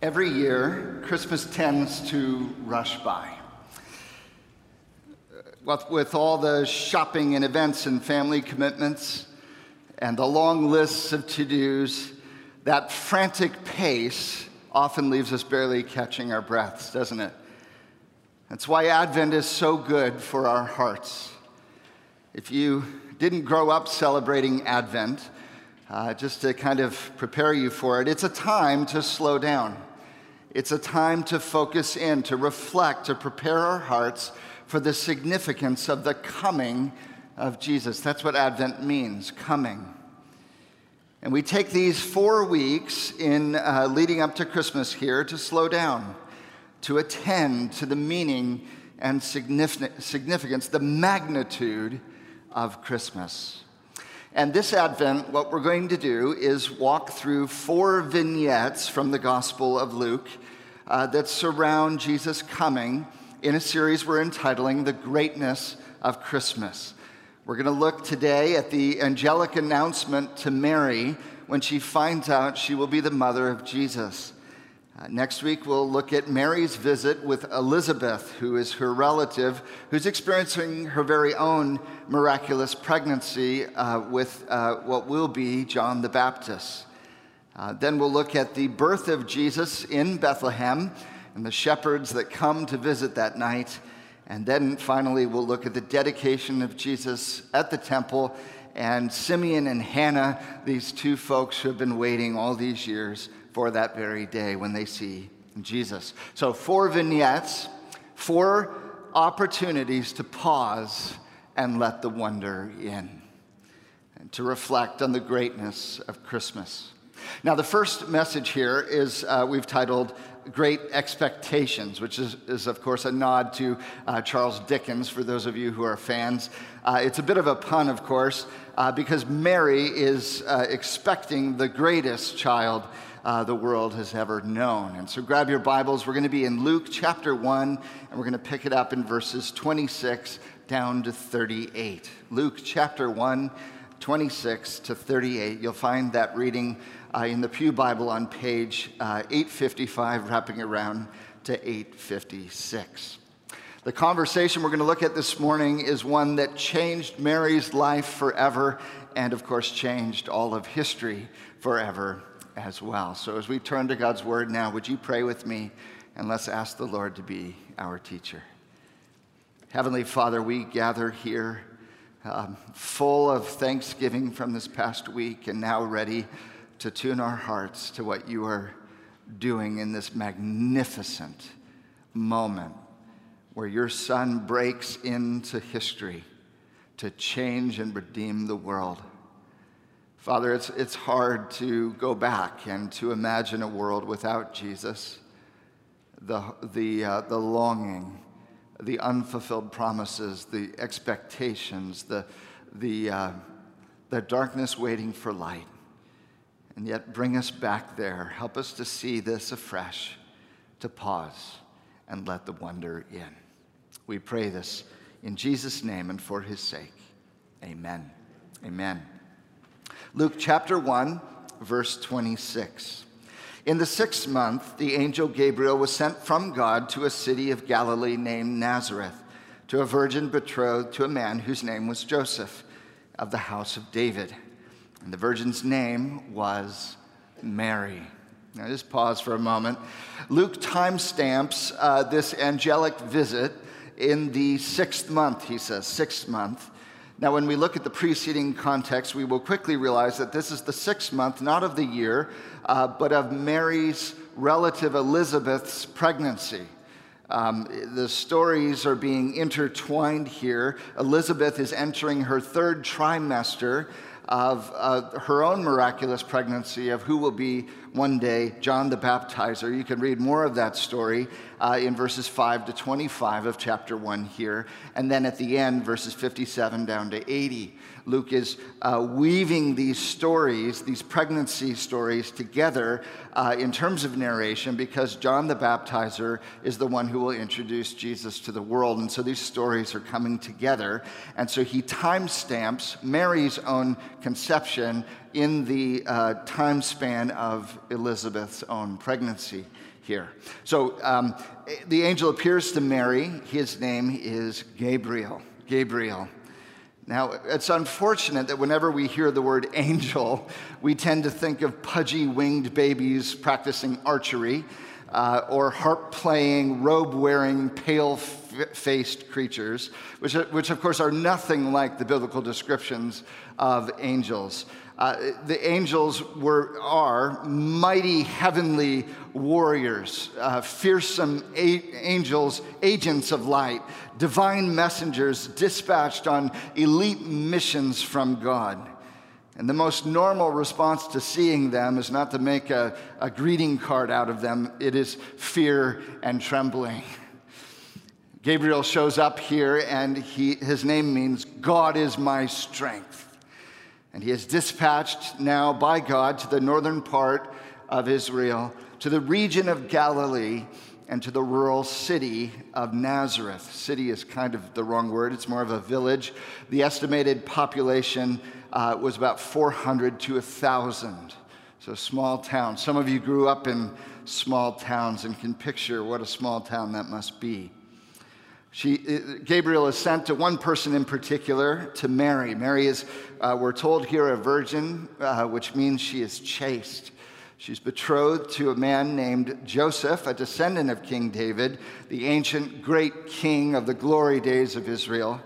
Every year, Christmas tends to rush by. With, all the shopping and events and family commitments and the long lists of to dos, that frantic pace often leaves us barely catching our breaths, doesn't it? That's why Advent is so good for our hearts. If you didn't grow up celebrating Advent, uh, just to kind of prepare you for it, it's a time to slow down. It's a time to focus in, to reflect, to prepare our hearts for the significance of the coming of Jesus. That's what Advent means coming. And we take these four weeks in uh, leading up to Christmas here to slow down, to attend to the meaning and significance, the magnitude of Christmas. And this Advent, what we're going to do is walk through four vignettes from the Gospel of Luke uh, that surround Jesus' coming in a series we're entitling The Greatness of Christmas. We're going to look today at the angelic announcement to Mary when she finds out she will be the mother of Jesus. Uh, next week, we'll look at Mary's visit with Elizabeth, who is her relative, who's experiencing her very own miraculous pregnancy uh, with uh, what will be John the Baptist. Uh, then we'll look at the birth of Jesus in Bethlehem and the shepherds that come to visit that night. And then finally, we'll look at the dedication of Jesus at the temple and Simeon and Hannah, these two folks who have been waiting all these years for that very day when they see Jesus. So, four vignettes, four opportunities to pause and let the wonder in, and to reflect on the greatness of Christmas. Now, the first message here is uh, we've titled Great Expectations, which is, is of course, a nod to uh, Charles Dickens for those of you who are fans. Uh, it's a bit of a pun, of course, uh, because Mary is uh, expecting the greatest child uh, the world has ever known. And so grab your Bibles. We're going to be in Luke chapter 1, and we're going to pick it up in verses 26 down to 38. Luke chapter 1, 26 to 38. You'll find that reading uh, in the Pew Bible on page uh, 855, wrapping around to 856. The conversation we're going to look at this morning is one that changed Mary's life forever and, of course, changed all of history forever as well. So, as we turn to God's word now, would you pray with me and let's ask the Lord to be our teacher? Heavenly Father, we gather here um, full of thanksgiving from this past week and now ready to tune our hearts to what you are doing in this magnificent moment where your son breaks into history to change and redeem the world. Father, it's, it's hard to go back and to imagine a world without Jesus. The, the, uh, the longing, the unfulfilled promises, the expectations, the, the, uh, the darkness waiting for light. And yet, bring us back there. Help us to see this afresh, to pause and let the wonder in. We pray this in Jesus' name and for his sake. Amen. Amen. Luke chapter 1, verse 26. In the sixth month, the angel Gabriel was sent from God to a city of Galilee named Nazareth, to a virgin betrothed to a man whose name was Joseph of the house of David. And the virgin's name was Mary. Now, just pause for a moment. Luke timestamps uh, this angelic visit in the sixth month, he says, sixth month. Now, when we look at the preceding context, we will quickly realize that this is the sixth month, not of the year, uh, but of Mary's relative Elizabeth's pregnancy. Um, the stories are being intertwined here. Elizabeth is entering her third trimester of uh, her own miraculous pregnancy of who will be one day John the Baptizer. You can read more of that story uh, in verses 5 to 25 of chapter 1 here. And then at the end, verses 57 down to 80. Luke is uh, weaving these stories, these pregnancy stories, together uh, in terms of narration because John the Baptizer is the one who will introduce Jesus to the world. And so these stories are coming together. And so he timestamps Mary's own conception in the uh, time span of Elizabeth's own pregnancy here. So um, the angel appears to Mary. His name is Gabriel. Gabriel. Now, it's unfortunate that whenever we hear the word angel, we tend to think of pudgy winged babies practicing archery uh, or harp playing, robe wearing, pale faced creatures, which, which of course are nothing like the biblical descriptions of angels. Uh, the angels were, are mighty heavenly warriors, uh, fearsome a- angels, agents of light, divine messengers dispatched on elite missions from God. And the most normal response to seeing them is not to make a, a greeting card out of them, it is fear and trembling. Gabriel shows up here, and he, his name means God is my strength. And he is dispatched now by God to the northern part of Israel, to the region of Galilee, and to the rural city of Nazareth. City is kind of the wrong word, it's more of a village. The estimated population uh, was about 400 to 1,000. So, small town. Some of you grew up in small towns and can picture what a small town that must be. She, uh, Gabriel is sent to one person in particular, to Mary. Mary is, uh, we're told here, a virgin, uh, which means she is chaste. She's betrothed to a man named Joseph, a descendant of King David, the ancient great king of the glory days of Israel.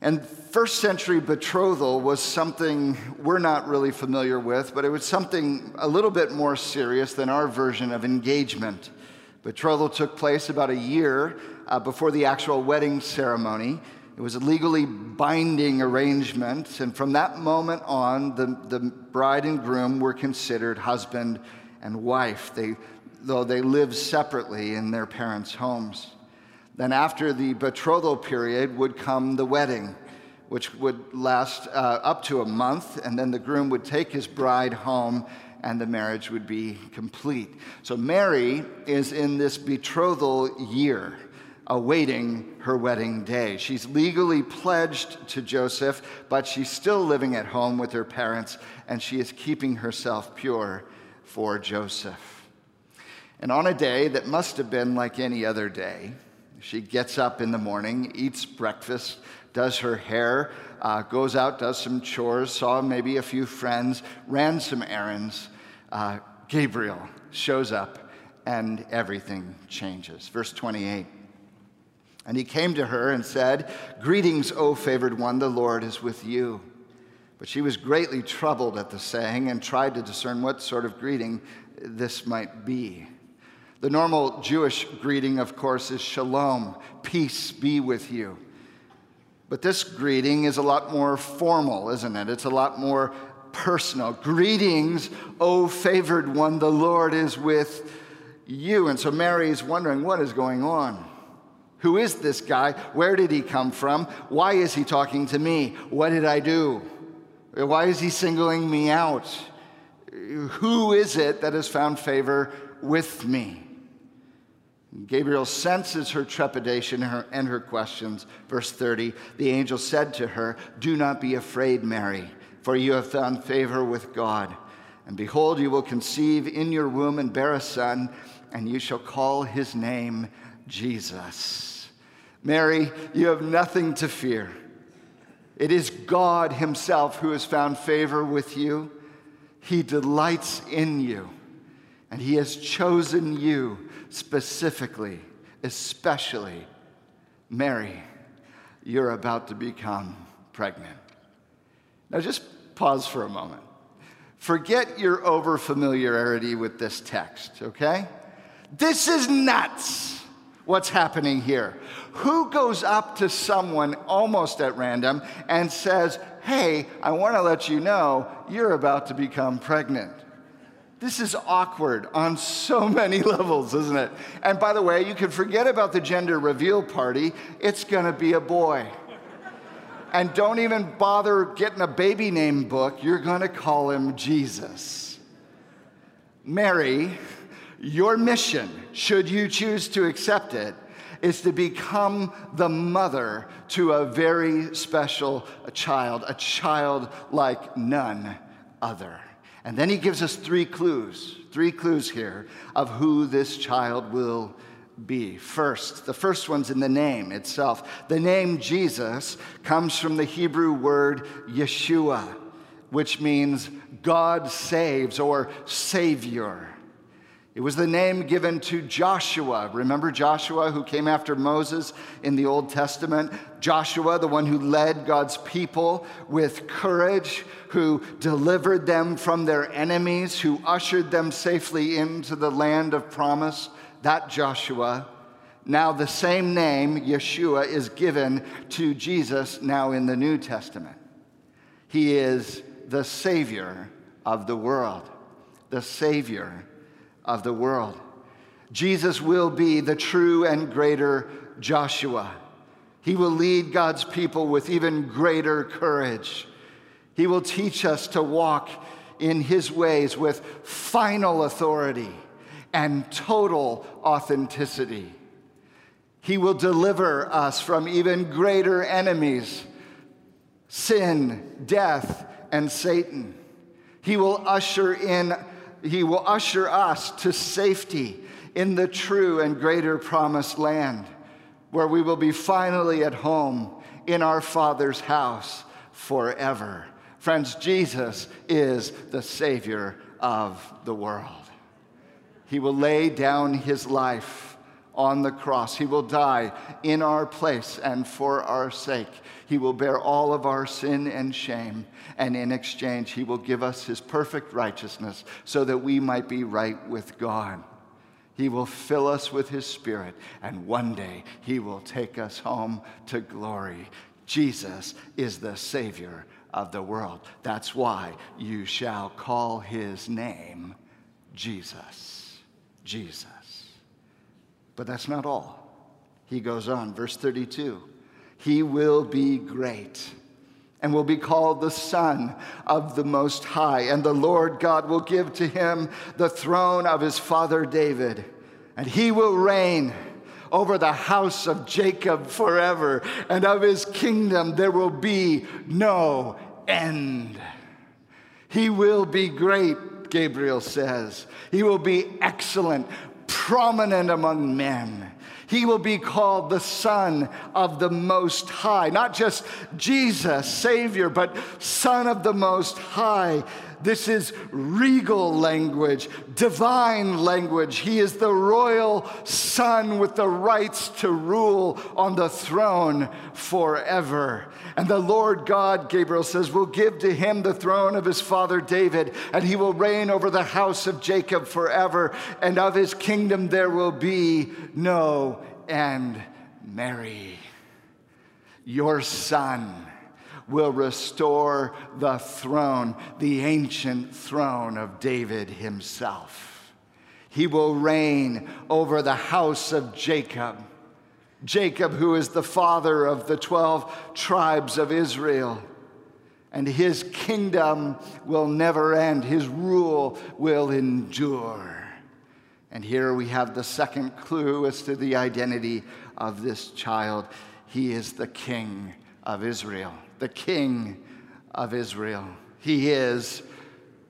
And first century betrothal was something we're not really familiar with, but it was something a little bit more serious than our version of engagement. Betrothal took place about a year uh, before the actual wedding ceremony. It was a legally binding arrangement, and from that moment on, the, the bride and groom were considered husband and wife, they, though they lived separately in their parents' homes. Then, after the betrothal period, would come the wedding, which would last uh, up to a month, and then the groom would take his bride home and the marriage would be complete. So, Mary is in this betrothal year awaiting her wedding day. She's legally pledged to Joseph, but she's still living at home with her parents, and she is keeping herself pure for Joseph. And on a day that must have been like any other day, she gets up in the morning, eats breakfast, does her hair, uh, goes out, does some chores, saw maybe a few friends, ran some errands. Uh, Gabriel shows up, and everything changes. Verse 28. And he came to her and said, Greetings, O favored one, the Lord is with you. But she was greatly troubled at the saying and tried to discern what sort of greeting this might be. The normal Jewish greeting, of course, is shalom, peace be with you. But this greeting is a lot more formal, isn't it? It's a lot more personal. Greetings, O favored one, the Lord is with you. And so Mary is wondering what is going on. Who is this guy? Where did he come from? Why is he talking to me? What did I do? Why is he singling me out? Who is it that has found favor with me? Gabriel senses her trepidation and her questions. Verse 30 The angel said to her, Do not be afraid, Mary, for you have found favor with God. And behold, you will conceive in your womb and bear a son, and you shall call his name Jesus. Mary, you have nothing to fear. It is God Himself who has found favor with you. He delights in you, and He has chosen you specifically, especially. Mary, you're about to become pregnant. Now, just pause for a moment. Forget your overfamiliarity with this text, okay? This is nuts what's happening here. Who goes up to someone almost at random and says, Hey, I want to let you know you're about to become pregnant? This is awkward on so many levels, isn't it? And by the way, you can forget about the gender reveal party, it's going to be a boy. And don't even bother getting a baby name book, you're going to call him Jesus. Mary your mission, should you choose to accept it, is to become the mother to a very special child, a child like none other. And then he gives us three clues, three clues here of who this child will be. First, the first one's in the name itself. The name Jesus comes from the Hebrew word Yeshua, which means God saves or Savior. It was the name given to Joshua. Remember Joshua who came after Moses in the Old Testament? Joshua, the one who led God's people with courage, who delivered them from their enemies, who ushered them safely into the land of promise. That Joshua. Now, the same name, Yeshua, is given to Jesus now in the New Testament. He is the Savior of the world, the Savior of the world. Jesus will be the true and greater Joshua. He will lead God's people with even greater courage. He will teach us to walk in His ways with final authority and total authenticity. He will deliver us from even greater enemies sin, death, and Satan. He will usher in he will usher us to safety in the true and greater promised land, where we will be finally at home in our Father's house forever. Friends, Jesus is the Savior of the world. He will lay down his life on the cross. He will die in our place and for our sake. He will bear all of our sin and shame, and in exchange, He will give us His perfect righteousness so that we might be right with God. He will fill us with His Spirit, and one day He will take us home to glory. Jesus is the Savior of the world. That's why you shall call His name Jesus. Jesus. But that's not all. He goes on, verse 32 He will be great and will be called the Son of the Most High. And the Lord God will give to him the throne of his father David, and he will reign over the house of Jacob forever, and of his kingdom there will be no end. He will be great, Gabriel says. He will be excellent, prominent among men. He will be called the Son of the Most High. Not just Jesus, Savior, but Son of the Most High. This is regal language, divine language. He is the royal son with the rights to rule on the throne forever. And the Lord God, Gabriel says, will give to him the throne of his father David, and he will reign over the house of Jacob forever, and of his kingdom there will be no end. Mary, your son will restore the throne, the ancient throne of David himself. He will reign over the house of Jacob. Jacob, who is the father of the 12 tribes of Israel. And his kingdom will never end, his rule will endure. And here we have the second clue as to the identity of this child. He is the king of Israel the King of Israel. He is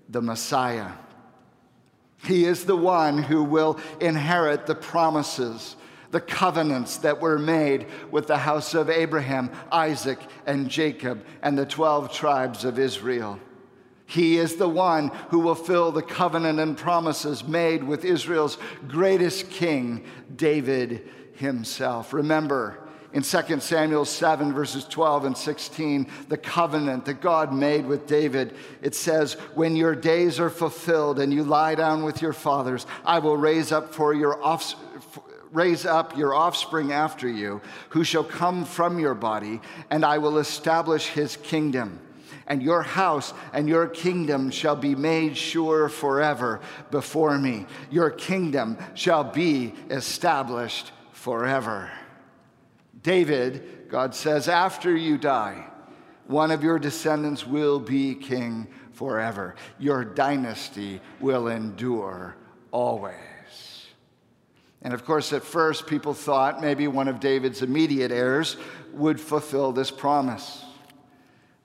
the Messiah. He is the one who will inherit the promises, the covenants that were made with the house of Abraham, Isaac, and Jacob, and the 12 tribes of Israel. He is the one who will fill the covenant and promises made with Israel's greatest king, David himself. Remember, in 2 Samuel 7, verses 12 and 16, the covenant that God made with David, it says, When your days are fulfilled and you lie down with your fathers, I will raise up for your offspring raise up your offspring after you, who shall come from your body, and I will establish his kingdom. And your house and your kingdom shall be made sure forever before me. Your kingdom shall be established forever. David, God says, after you die, one of your descendants will be king forever. Your dynasty will endure always. And of course, at first, people thought maybe one of David's immediate heirs would fulfill this promise.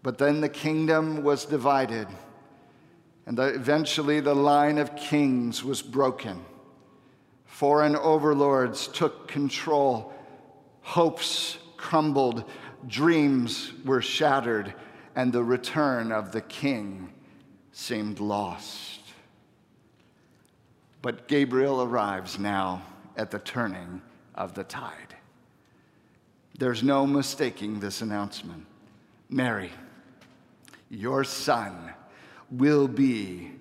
But then the kingdom was divided, and eventually the line of kings was broken. Foreign overlords took control, hopes crumbled, dreams were shattered, and the return of the king seemed lost. But Gabriel arrives now at the turning of the tide. There's no mistaking this announcement. Mary, your son will be,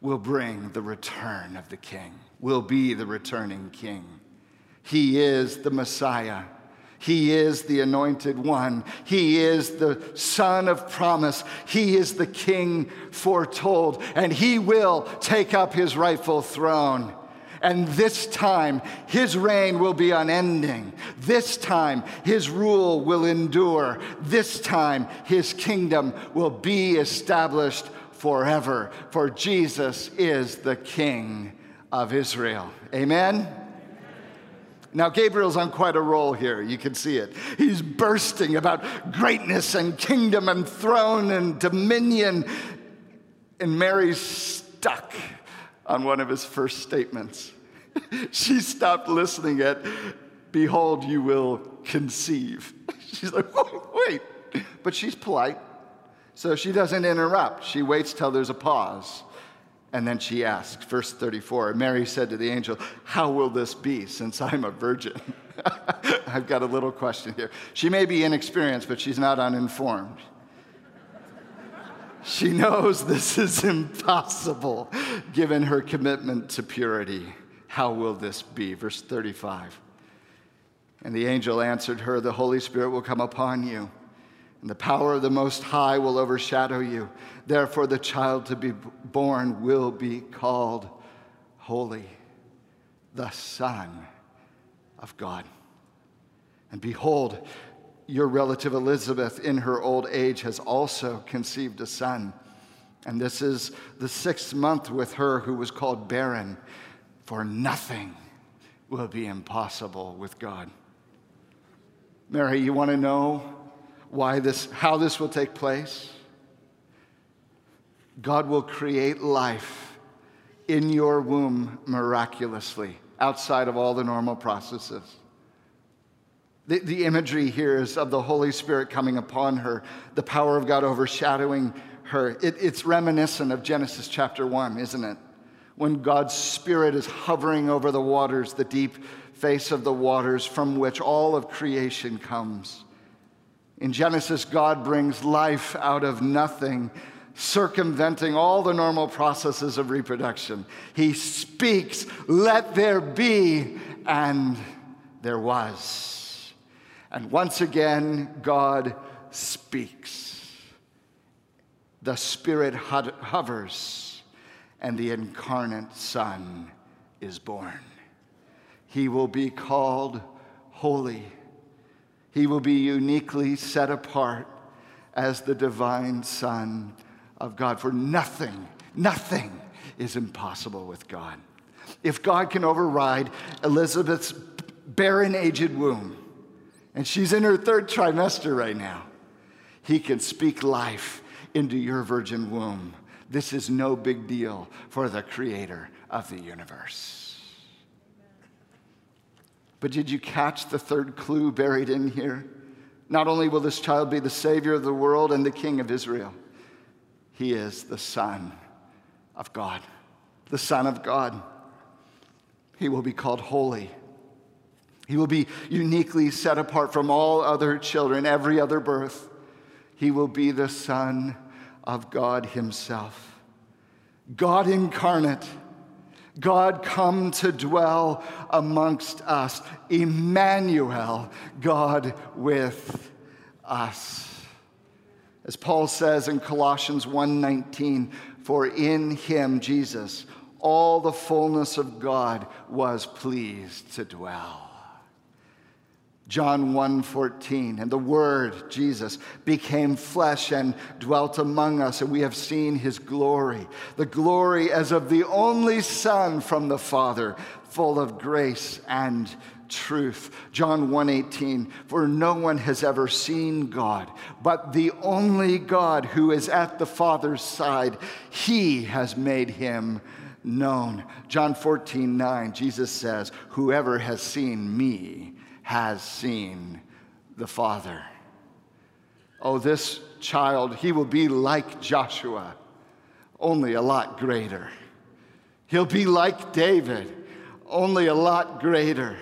will bring the return of the king, will be the returning king. He is the Messiah. He is the anointed one. He is the son of promise. He is the king foretold, and he will take up his rightful throne. And this time, his reign will be unending. This time, his rule will endure. This time, his kingdom will be established forever. For Jesus is the King of Israel. Amen? Now, Gabriel's on quite a roll here. You can see it. He's bursting about greatness and kingdom and throne and dominion. And Mary's stuck on one of his first statements. she stopped listening at, Behold, you will conceive. She's like, Wait. But she's polite. So she doesn't interrupt. She waits till there's a pause. And then she asks, verse 34 Mary said to the angel, How will this be since I'm a virgin? I've got a little question here. She may be inexperienced, but she's not uninformed. She knows this is impossible given her commitment to purity. How will this be? Verse 35. And the angel answered her, The Holy Spirit will come upon you, and the power of the Most High will overshadow you. Therefore, the child to be born will be called Holy, the Son of God. And behold, your relative Elizabeth, in her old age, has also conceived a son. And this is the sixth month with her who was called barren, for nothing will be impossible with God. Mary, you want to know why this, how this will take place? God will create life in your womb miraculously, outside of all the normal processes. The, the imagery here is of the Holy Spirit coming upon her, the power of God overshadowing her. It, it's reminiscent of Genesis chapter 1, isn't it? When God's Spirit is hovering over the waters, the deep face of the waters from which all of creation comes. In Genesis, God brings life out of nothing, circumventing all the normal processes of reproduction. He speaks, let there be, and there was. And once again, God speaks. The Spirit hovers, and the incarnate Son is born. He will be called holy. He will be uniquely set apart as the divine Son of God. For nothing, nothing is impossible with God. If God can override Elizabeth's barren, aged womb, and she's in her third trimester right now. He can speak life into your virgin womb. This is no big deal for the creator of the universe. But did you catch the third clue buried in here? Not only will this child be the Savior of the world and the King of Israel, he is the Son of God. The Son of God. He will be called holy he will be uniquely set apart from all other children, every other birth. He will be the Son of God Himself. God incarnate, God come to dwell amongst us. Emmanuel, God with us. As Paul says in Colossians 1:19, for in him Jesus all the fullness of God was pleased to dwell. John 1:14 and the word Jesus became flesh and dwelt among us and we have seen his glory the glory as of the only son from the father full of grace and truth. John 1:18 for no one has ever seen God but the only God who is at the father's side he has made him known. John 14:9 Jesus says whoever has seen me has seen the Father. Oh, this child, he will be like Joshua, only a lot greater. He'll be like David, only a lot greater.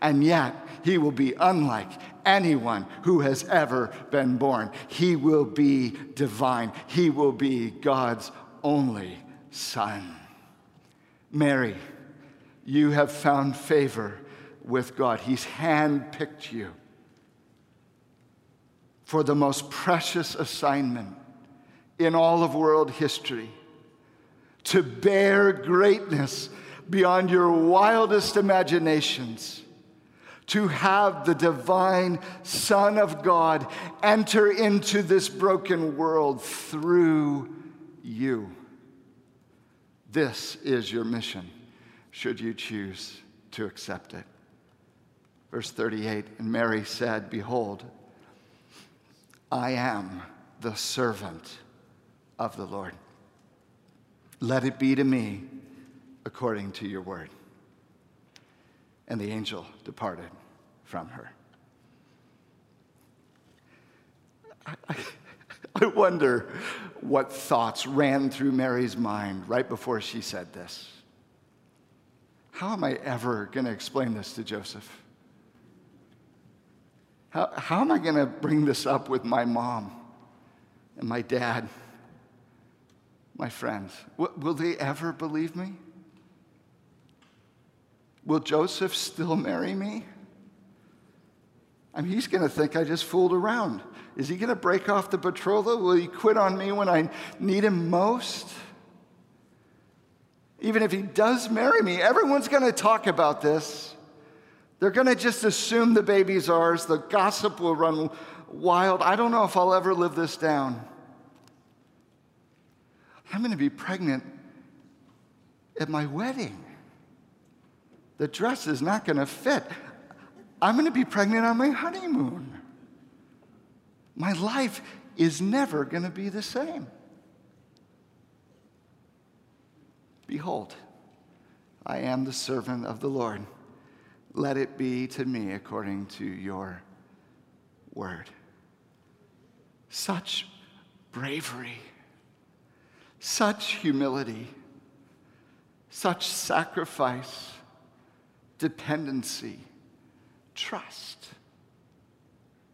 And yet, he will be unlike anyone who has ever been born. He will be divine, he will be God's only Son. Mary, you have found favor with God. He's handpicked you for the most precious assignment in all of world history to bear greatness beyond your wildest imaginations, to have the divine Son of God enter into this broken world through you. This is your mission, should you choose to accept it. Verse 38 And Mary said, Behold, I am the servant of the Lord. Let it be to me according to your word. And the angel departed from her. I, I, wonder what thoughts ran through Mary's mind right before she said this. How am I ever going to explain this to Joseph? How, how am I going to bring this up with my mom and my dad, my friends? W- will they ever believe me? Will Joseph still marry me? I mean, he's going to think I just fooled around. Is he going to break off the betrothal? Will he quit on me when I need him most? Even if he does marry me, everyone's going to talk about this. They're going to just assume the baby's ours. The gossip will run wild. I don't know if I'll ever live this down. I'm going to be pregnant at my wedding. The dress is not going to fit. I'm going to be pregnant on my honeymoon. My life is never going to be the same. Behold, I am the servant of the Lord. Let it be to me according to your word. Such bravery, such humility, such sacrifice, dependency, trust.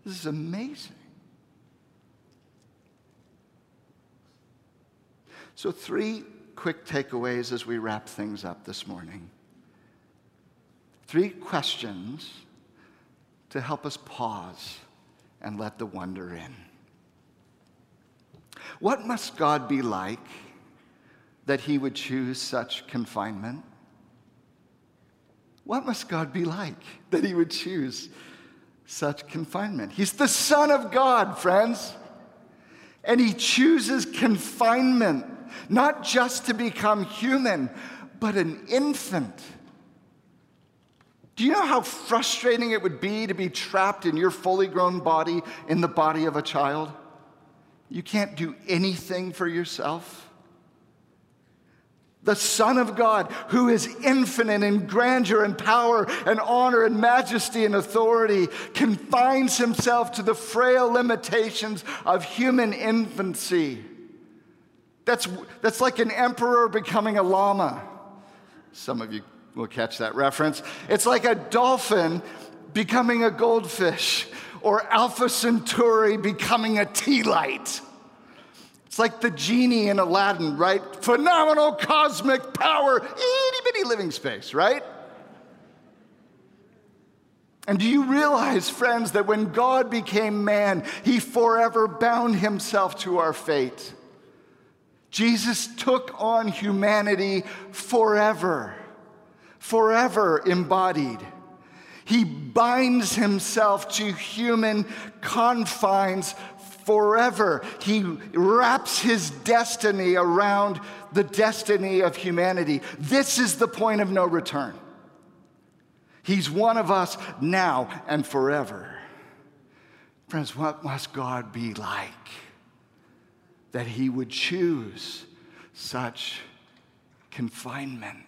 This is amazing. So, three quick takeaways as we wrap things up this morning. Three questions to help us pause and let the wonder in. What must God be like that he would choose such confinement? What must God be like that he would choose such confinement? He's the Son of God, friends. And he chooses confinement, not just to become human, but an infant do you know how frustrating it would be to be trapped in your fully grown body in the body of a child? You can't do anything for yourself. The Son of God, who is infinite in grandeur and power and honor and majesty and authority, confines himself to the frail limitations of human infancy. That's, that's like an emperor becoming a llama. Some of you will catch that reference. It's like a dolphin becoming a goldfish or Alpha Centauri becoming a tea light. It's like the genie in Aladdin, right? Phenomenal cosmic power, itty bitty living space, right? And do you realize, friends, that when God became man, he forever bound himself to our fate? Jesus took on humanity forever forever embodied. He binds himself to human confines forever. He wraps his destiny around the destiny of humanity. This is the point of no return. He's one of us now and forever. Friends, what must God be like that he would choose such confinement?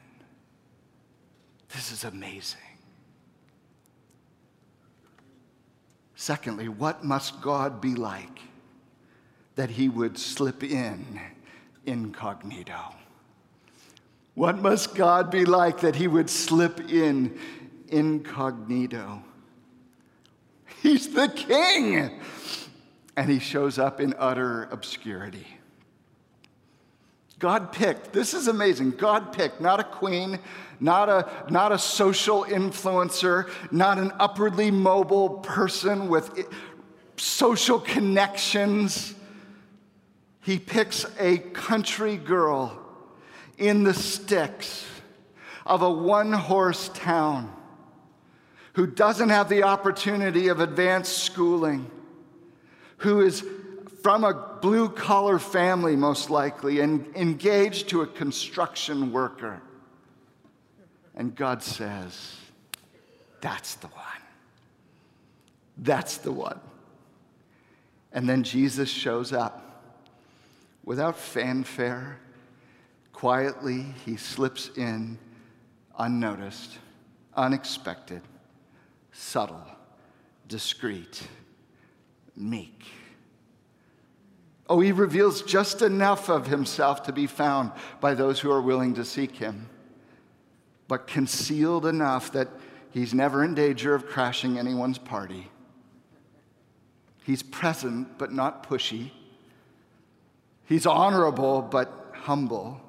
This is amazing. Secondly, what must God be like that he would slip in incognito? What must God be like that he would slip in incognito? He's the king. And he shows up in utter obscurity. God picked, this is amazing. God picked not a queen, not a, not a social influencer, not an upwardly mobile person with social connections. He picks a country girl in the sticks of a one horse town who doesn't have the opportunity of advanced schooling, who is from a blue collar family, most likely, and engaged to a construction worker. And God says, That's the one. That's the one. And then Jesus shows up without fanfare. Quietly, he slips in unnoticed, unexpected, subtle, discreet, meek. Oh, he reveals just enough of himself to be found by those who are willing to seek him, but concealed enough that he's never in danger of crashing anyone's party. He's present, but not pushy. He's honorable, but humble.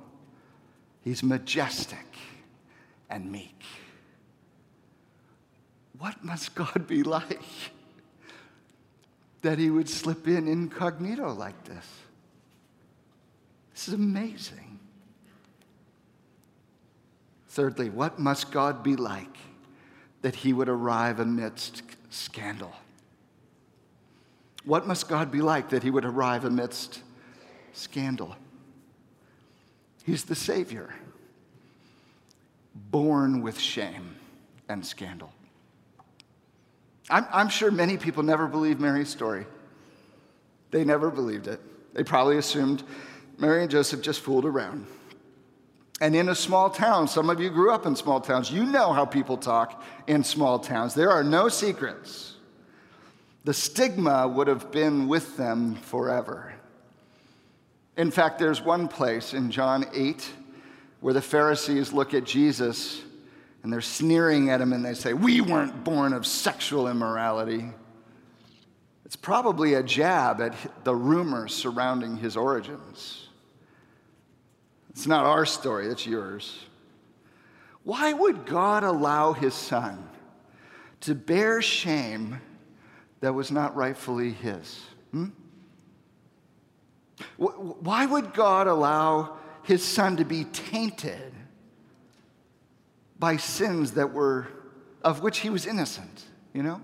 He's majestic and meek. What must God be like? That he would slip in incognito like this. This is amazing. Thirdly, what must God be like that he would arrive amidst scandal? What must God be like that he would arrive amidst scandal? He's the Savior, born with shame and scandal. I'm, I'm sure many people never believed Mary's story. They never believed it. They probably assumed Mary and Joseph just fooled around. And in a small town, some of you grew up in small towns, you know how people talk in small towns. There are no secrets. The stigma would have been with them forever. In fact, there's one place in John 8 where the Pharisees look at Jesus and they're sneering at him and they say, We weren't born of sexual immorality. It's probably a jab at the rumors surrounding his origins. It's not our story, it's yours. Why would God allow his son to bear shame that was not rightfully his? Hmm? Why would God allow his son to be tainted by sins that were of which he was innocent, you know?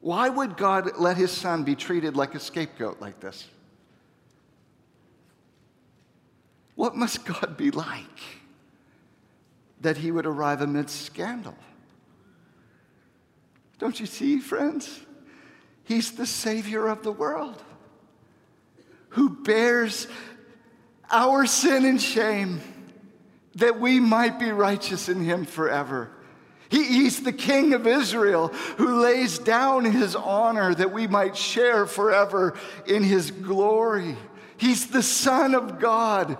Why would God let his son be treated like a scapegoat like this? What must God be like that he would arrive amidst scandal? Don't you see, friends? He's the Savior of the world who bears our sin and shame that we might be righteous in him forever. He, he's the King of Israel who lays down his honor that we might share forever in his glory. He's the Son of God,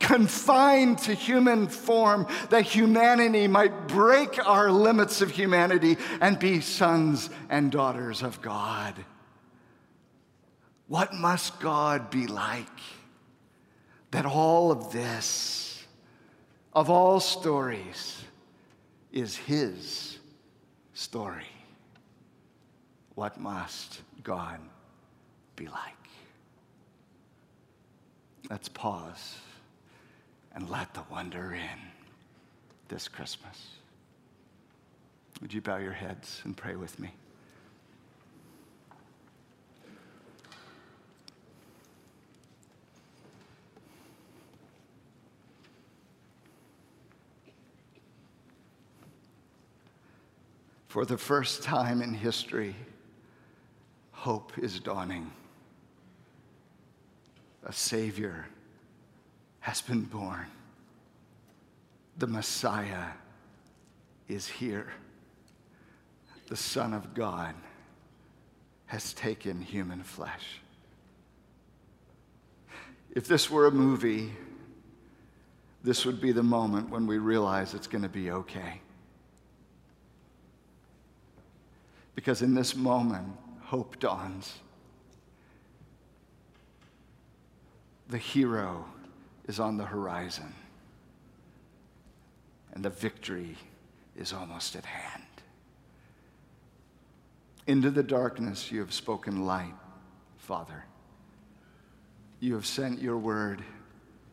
confined to human form, that humanity might break our limits of humanity and be sons and daughters of God. What must God be like that all of this? Of all stories is his story. What must God be like? Let's pause and let the wonder in this Christmas. Would you bow your heads and pray with me? For the first time in history, hope is dawning. A Savior has been born. The Messiah is here. The Son of God has taken human flesh. If this were a movie, this would be the moment when we realize it's going to be okay. Because in this moment, hope dawns. The hero is on the horizon, and the victory is almost at hand. Into the darkness, you have spoken light, Father. You have sent your word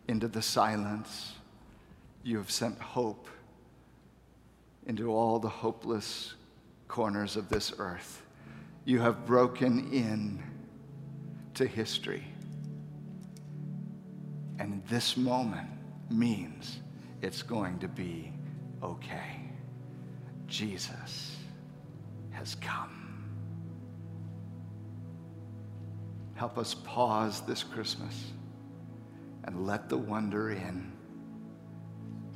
into the silence. You have sent hope into all the hopeless corners of this earth. You have broken in to history. And this moment means it's going to be okay. Jesus has come. Help us pause this Christmas and let the wonder in,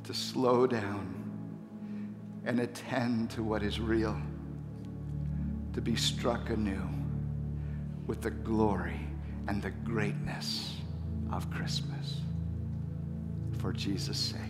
to slow down and attend to what is real to be struck anew with the glory and the greatness of Christmas. For Jesus' sake.